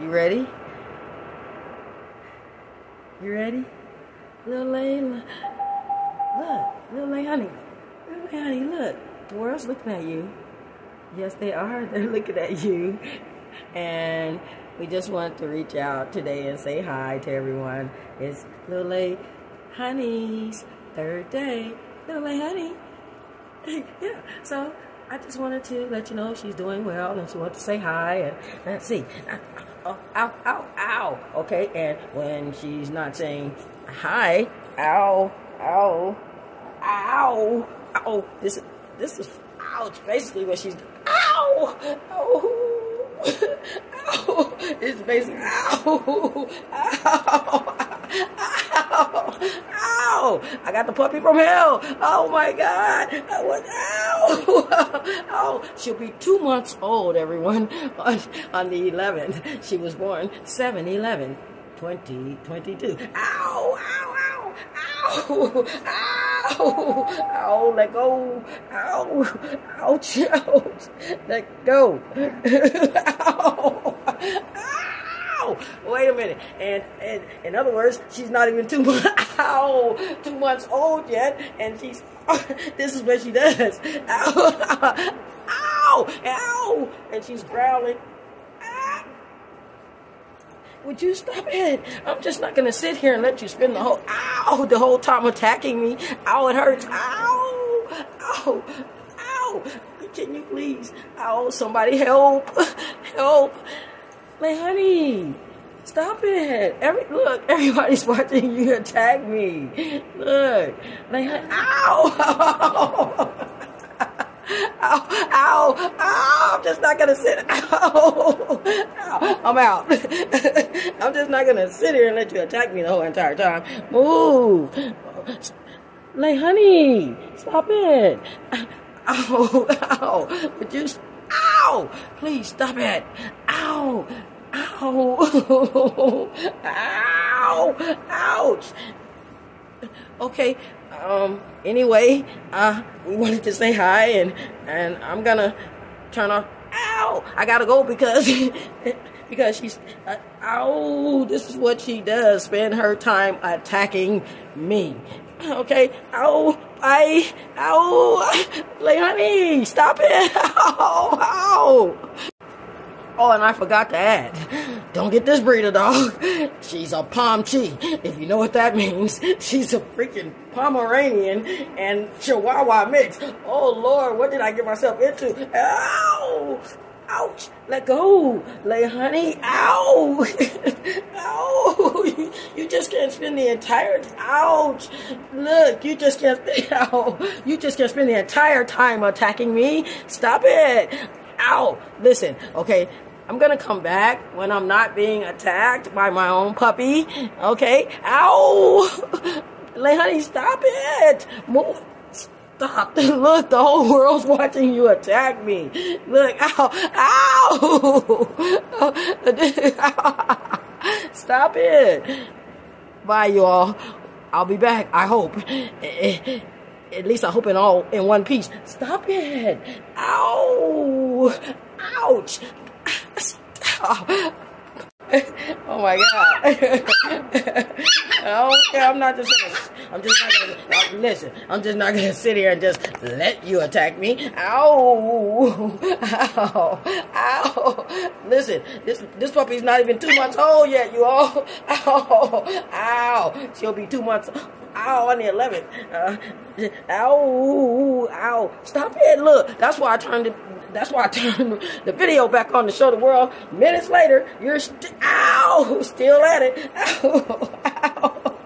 You ready? You ready? Little Layla. Look, little Lay honey. Little honey, look. The world's looking at you. Yes, they are. They're looking at you. And we just want to reach out today and say hi to everyone. It's Little Lay Honey's third day. Little Lay Honey. yeah, so I just wanted to let you know she's doing well and she wanted to say hi and let's see. Ow, ow, ow, ow. Okay, and when she's not saying hi, ow, ow, ow, ow. This, is this is ouch. Basically, what she's ow, ow, ow. It's basically ow, ow, ow, ow. I got the puppy from hell. Oh my God. I went, ow. Oh, she'll be two months old, everyone, on, on the 11th. She was born 7 11 2022. Ow, ow, ow, ow, ow, ow, let go. Ow, ouch, ouch, let go. ow, ow. Wait a minute. And, and in other words, she's not even two months, ow, two months old yet, and she's, this is what she does. Ow, ow, ow, and she's growling. Ah. Would you stop it? I'm just not gonna sit here and let you spend the whole ow the whole time attacking me. Ow, it hurts. Ow, ow, ow. Can you please? Ow, somebody help, help. My honey, stop it. Every look, everybody's watching you attack me. Look, like, ow. Ow, ow, ow, I'm just not gonna sit. Ow, ow, I'm out. I'm just not gonna sit here and let you attack me the whole entire time. Move. Like, honey, stop it. Ow, ow, would you, ow, please stop it. Ow, ow, ow, ouch. Okay, um, anyway, uh, we wanted to say hi and, and I'm gonna turn off, ow, I gotta go because, because she's, uh, ow, this is what she does, spend her time attacking me. Okay, ow, I, ow, lay honey, stop it, ow, ow. Oh, and I forgot to add, don't get this breeder dog. She's a Pomchi. If you know what that means, she's a freaking Pomeranian and Chihuahua mix. Oh Lord, what did I get myself into? Ow! Ouch! Let go! Lay honey, ow! ow! You just can't spend the entire, ouch! Look, you just can't, ow! You just can't spend the entire time attacking me. Stop it! Ow! Listen, okay, I'm gonna come back when I'm not being attacked by my own puppy. Okay? Ow! Lay honey, stop it! Move. Stop. Look, the whole world's watching you attack me. Look, ow, ow! Stop it. Bye, y'all. I'll be back, I hope. At least I hope in all in one piece. Stop it. Ow! Ouch! Oh, my god. okay, I'm not just gonna, I'm just not gonna, uh, listen, I'm just not gonna sit here and just let you attack me. Ow! Ow! Ow! Listen, this, this puppy's not even two months old yet, you all. Ow! Ow! She'll be two months ow on the 11th. Uh, ow, ow. Stop it. Look, that's why I turned. That's why I turned the video back on to show the world. Minutes later, you're st- ow, still at it. Ow, ow.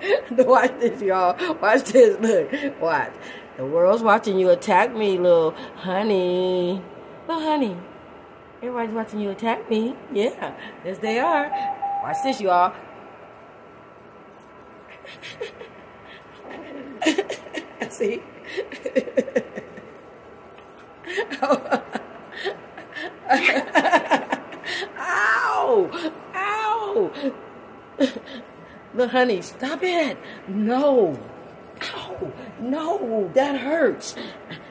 Watch this, y'all. Watch this. Look, watch. The world's watching you attack me, little honey. Little honey. Everybody's watching you attack me. Yeah, yes they are. Watch this, y'all. See? Ow! Ow! Look, honey, stop it. No. Ow! No, that hurts.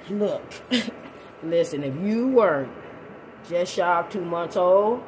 Look, listen, if you weren't just shy of two months old,